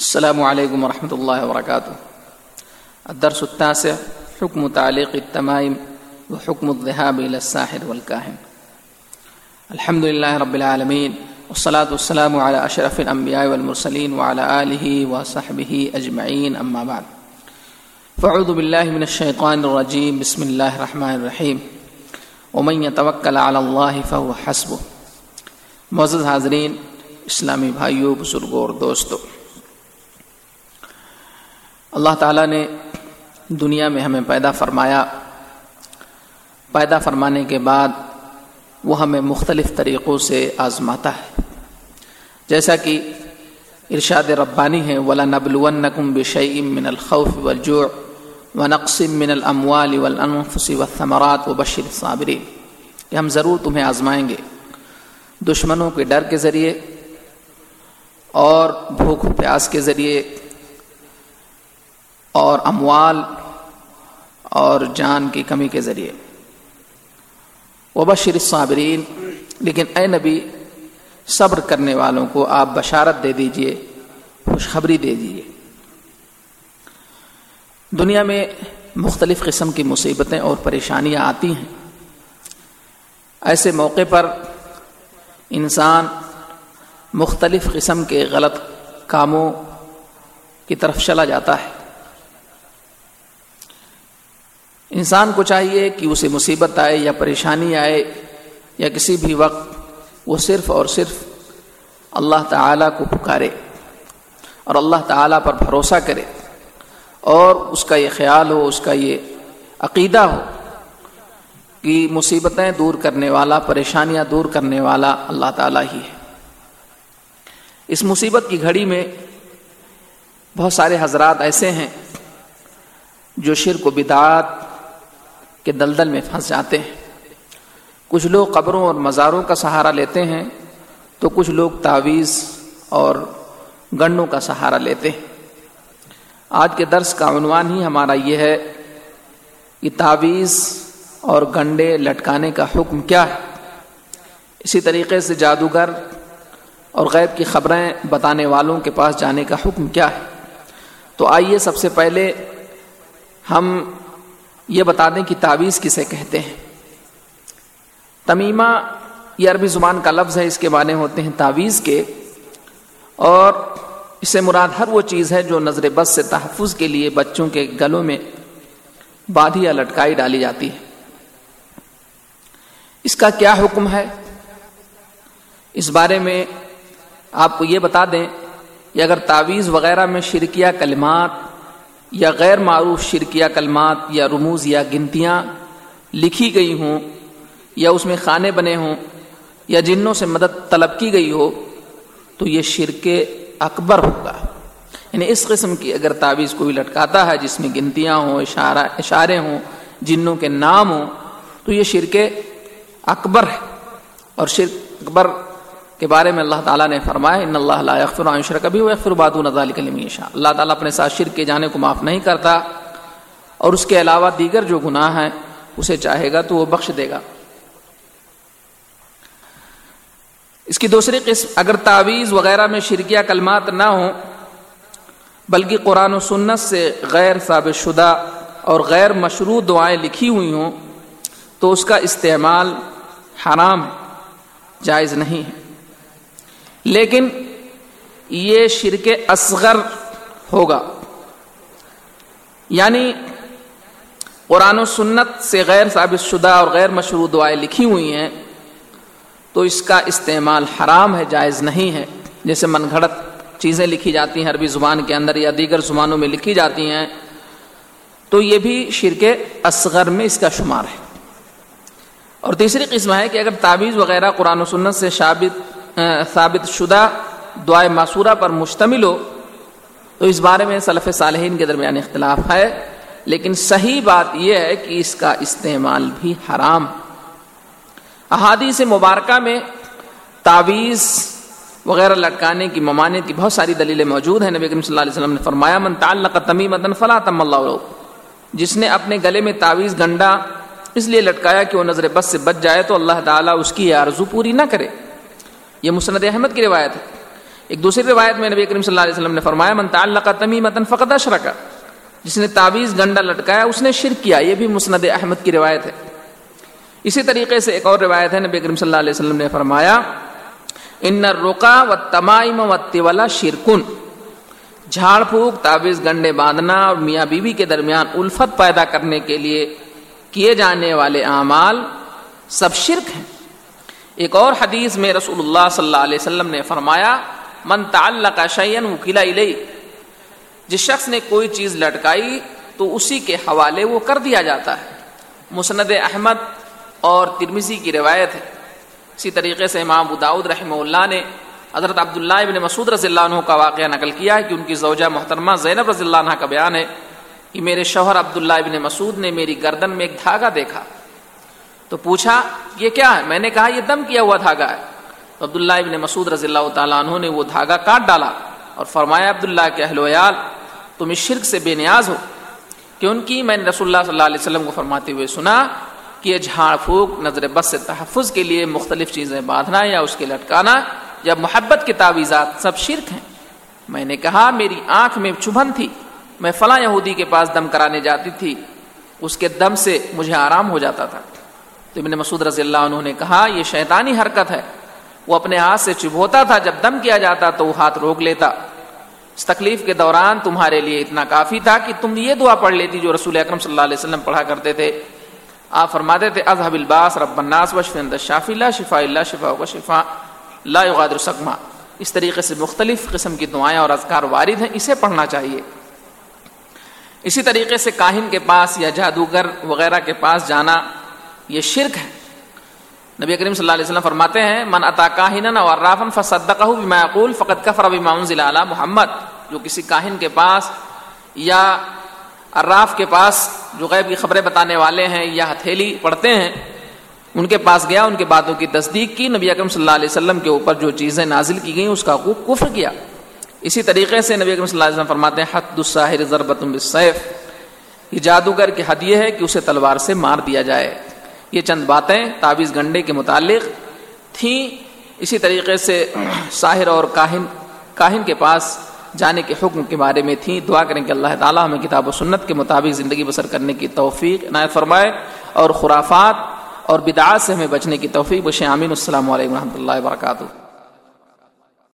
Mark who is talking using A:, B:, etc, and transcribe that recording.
A: السلام علیکم ورحمۃ اللہ وبرکاتہ۔ الدرس التاسع، حکم تعلیق التمائم وحکم الذهاب الى الساحر والكاهن الحمد لله رب العالمين والصلاة والسلام على أشرف الأنبياء والمرسلين وعلى آله وصحبه أجمعين أما بعد۔ فأعوذ بالله من الشيطان الرجيم بسم الله الرحمن الرحيم ومن يتوكل على الله فهو حسبه معزز حاضرین، اسلامی بھائیوں بزرگوں اور دوستوں اللہ تعالیٰ نے دنیا میں ہمیں پیدا فرمایا۔ پیدا فرمانے کے بعد وہ ہمیں مختلف طریقوں سے آزماتا ہے۔ جیسا کہ ارشاد ربانی ہے ولا نبلونکم بشعیم من الخوف والجوع ونقصم من الاموال والانفس والثمرات وبشر الصابرین کہ ہم ضرور تمہیں آزمائیں گے۔ دشمنوں کے ڈر کے ذریعے اور بھوک پیاس کے ذریعے اور اموال اور جان کی کمی کے ذریعے۔ وبشر الصابرین، لیکن اے نبی، صبر کرنے والوں کو آپ بشارت دے دیجیے، خوشخبری دے دیجیے۔ دنیا میں مختلف قسم کی مصیبتیں اور پریشانیاں آتی ہیں۔ ایسے موقع پر انسان مختلف قسم کے غلط کاموں کی طرف چلا جاتا ہے۔ انسان کو چاہیے کہ اسے مصیبت آئے یا پریشانی آئے یا کسی بھی وقت وہ صرف اور صرف اللہ تعالیٰ کو پکارے اور اللہ تعالیٰ پر بھروسہ کرے اور اس کا یہ خیال ہو، اس کا یہ عقیدہ ہو کہ مصیبتیں دور کرنے والا، پریشانیاں دور کرنے والا اللہ تعالیٰ ہی ہے۔ اس مصیبت کی گھڑی میں بہت سارے حضرات ایسے ہیں جو شرک و بدعات کے دلدل میں پھنس جاتے ہیں۔ کچھ لوگ قبروں اور مزاروں کا سہارا لیتے ہیں، تو کچھ لوگ تعویذ اور گنڈوں کا سہارا لیتے ہیں۔ آج کے درس کا عنوان ہی ہمارا یہ ہے کہ تعویذ اور گنڈے لٹکانے کا حکم کیا ہے۔ اسی طریقے سے جادوگر اور غیب کی خبریں بتانے والوں کے پاس جانے کا حکم کیا ہے۔ تو آئیے سب سے پہلے ہم یہ بتا دیں کہ تعویذ کسے کہتے ہیں؟ تمیمہ یہ عربی زبان کا لفظ ہے، اس کے معنی ہوتے ہیں تعویذ کے، اور اس سے مراد ہر وہ چیز ہے جو نظر بس سے تحفظ کے لیے بچوں کے گلوں میں بادھی یا لٹکائی ڈالی جاتی ہے۔ اس کا کیا حکم ہے؟ اس بارے میں آپ کو یہ بتا دیں کہ اگر تعویذ وغیرہ میں شرکیہ کلمات یا غیر معروف شرکیہ کلمات یا رموز یا گنتیاں لکھی گئی ہوں یا اس میں خانے بنے ہوں یا جنوں سے مدد طلب کی گئی ہو، تو یہ شرک اکبر ہوگا یعنی اس قسم کی اگر تعویذ کوئی لٹکاتا ہے جس میں گنتیاں ہوں، اشارہ، اشارے ہوں، جنوں کے نام ہوں، تو یہ شرک اکبر ہے۔ اور شرک اکبر کے بارے میں اللہ تعالیٰ نے فرمایا، ان اللہ لا یغفر عن شرک بھی ویغفر بعد ذلک لمن یشاء. اللہ تعالیٰ اپنے ساتھ شرک کے جانے کو معاف نہیں کرتا اور اس کے علاوہ دیگر جو گناہ ہیں، اسے چاہے گا تو وہ بخش دے گا۔ اس کی دوسری قسم، اگر تعویذ وغیرہ میں شرکیہ کلمات نہ ہوں، بلکہ قرآن و سنت سے غیر ثابت شدہ اور غیر مشروع دعائیں لکھی ہوئی ہوں، تو اس کا استعمال حرام، جائز نہیں ہے۔ لیکن یہ شرک اصغر ہوگا۔ یعنی قرآن و سنت سے غیر ثابت شدہ اور غیر مشروع دعائیں لکھی ہوئی ہیں، تو اس کا استعمال حرام ہے، جائز نہیں ہے۔ جیسے من گھڑت چیزیں لکھی جاتی ہیں، عربی زبان کے اندر یا دیگر زبانوں میں لکھی جاتی ہیں، تو یہ بھی شرک اصغر میں اس کا شمار ہے۔ اور تیسری قسم ہے کہ اگر تعویذ وغیرہ قرآن و سنت سے ثابت ثابت شدہ دعائے معصورہ پر مشتمل ہو، تو اس بارے میں صلف صالحین کے درمیان اختلاف ہے۔ لیکن صحیح بات یہ ہے کہ اس کا استعمال بھی حرام۔ احادیث مبارکہ میں تعویذ وغیرہ لٹکانے کی ممانعت کی بہت ساری دلیلیں موجود ہیں۔ نبی کریم صلی اللہ علیہ وسلم نے فرمایا، من تعلق تمیمتا فلا تم اللہ جس نے اپنے گلے میں تعویذ گنڈا اس لیے لٹکایا کہ وہ نظر بس سے بچ جائے تو اللہ تعالیٰ اس کی آرزو پوری نہ کرے۔ یہ مسند احمد کی روایت ہے۔ ایک دوسری روایت میں نبی کریم صلی اللہ علیہ وسلم نے فرمایا، من تعلق تمیمتا فقد اشرک جس نے تعویز گنڈا لٹکایا، اس نے شرک کیا، یہ بھی مسند احمد کی روایت ہے۔ اسی طریقے سے ایک اور روایت ہے، نبی کریم صلی اللہ علیہ وسلم نے فرمایا، ان رقا و تمائم و تیولا شرکن جھاڑ پھونک تعویز گنڈے باندھنا اور میاں بیوی کے درمیان الفت پیدا کرنے کے لیے کیے جانے والے اعمال سب شرک ہیں۔ ایک اور حدیث میں رسول اللہ صلی اللہ علیہ وسلم نے فرمایا، من تعلق شعین وکیلا علیہ جس شخص نے کوئی چیز لٹکائی، تو اسی کے حوالے وہ کر دیا جاتا ہے۔ مسند احمد اور ترمیزی کی روایت ہے۔ اسی طریقے سے امام داود رحمہ اللہ نے حضرت عبداللہ ابن مسعود رضی اللہ عنہ کا واقعہ نقل کیا ہے کہ ان کی زوجہ محترمہ زینب رضی اللہ عنہ کا بیان ہے کہ میرے شوہر عبداللہ ابن مسعود نے میری گردن میں ایک دھاگا دیکھا۔ تو پوچھا، یہ کیا ہے؟ میں نے کہا، یہ دم کیا ہوا دھاگا ہے. تو عبداللہ ابن مسعود رضی اللہ تعالیٰ عنہ نے وہ دھاگا کاٹ ڈالا اور فرمایا، عبداللہ کے اہل ویال تم اس شرک سے بے نیاز ہو کہ ان کی میں نے رسول اللہ صلی اللہ علیہ وسلم کو فرماتے ہوئے سنا کہ یہ جھاڑ پھونک نظر بس سے تحفظ کے لیے مختلف چیزیں باندھنا یا اس کے لٹکانا یا محبت کے تعویذات سب شرک ہیں. میں نے کہا، میری آنکھ میں چبھن تھی، میں فلاں یہودی کے پاس دم کرانے جاتی تھی، اس کے دم سے مجھے آرام ہو جاتا تھا. تو ابن مسعود رضی اللہ عنہ نے کہا، یہ شیطانی حرکت ہے۔ وہ اپنے ہاتھ سے چبھوتا تھا، جب دم کیا جاتا تو وہ ہاتھ روک لیتا۔ اس تکلیف کے دوران تمہارے لیے اتنا کافی تھا کہ تم یہ دعا پڑھ لیتی جو رسول اکرم صلی اللہ علیہ وسلم پڑھا کرتے تھے۔ آپ فرماتے تھے، اذهب الباس رب الناس وشف عند الشافی، لا شفاء الا شفاء و شفاء، لا يغادر سقما۔ اس طریقے سے مختلف قسم کی دعائیں اور اذکار وارد ہیں، اسے پڑھنا چاہیے۔ اسی طریقے سے کاہن کے پاس یا جادوگر وغیرہ کے پاس جانا یہ شرک ہے۔ نبی کریم صلی اللہ علیہ وسلم فرماتے ہیں، من اتا کاہن اور رافن فصدقہ بما يقول فقد كفر بما انزل على محمد۔ جو کسی کاہن کے پاس یا عراف کے پاس جو غیب کی خبریں بتانے والے ہیں یا ہتھیلی پڑھتے ہیں، ان کے پاس گیا، ان کے باتوں کی تصدیق کی، نبی اکرم صلی اللہ علیہ وسلم کے اوپر جو چیزیں نازل کی گئیں، اس کا حقوق کفر کیا۔ اسی طریقے سے نبی اکرم صلی اللہ علیہ وسلم فرماتے ہیں، حد الساحر ضربت بالسیف۔ یہ جادوگر کی حد یہ ہے کہ اسے تلوار سے مار دیا جائے۔ یہ چند باتیں تعویذ گنڈے کے متعلق تھیں۔ اسی طریقے سے ساحر اور کاہن کاہن کے پاس جانے کے حکم کے بارے میں تھیں۔ دعا کریں کہ اللہ تعالیٰ ہمیں کتاب و سنت کے مطابق زندگی بسر کرنے کی توفیق عنایت فرمائے اور خرافات اور بدعات سے ہمیں بچنے کی توفیق بش امین السلام علیکم و رحمۃ اللہ وبرکاتہ۔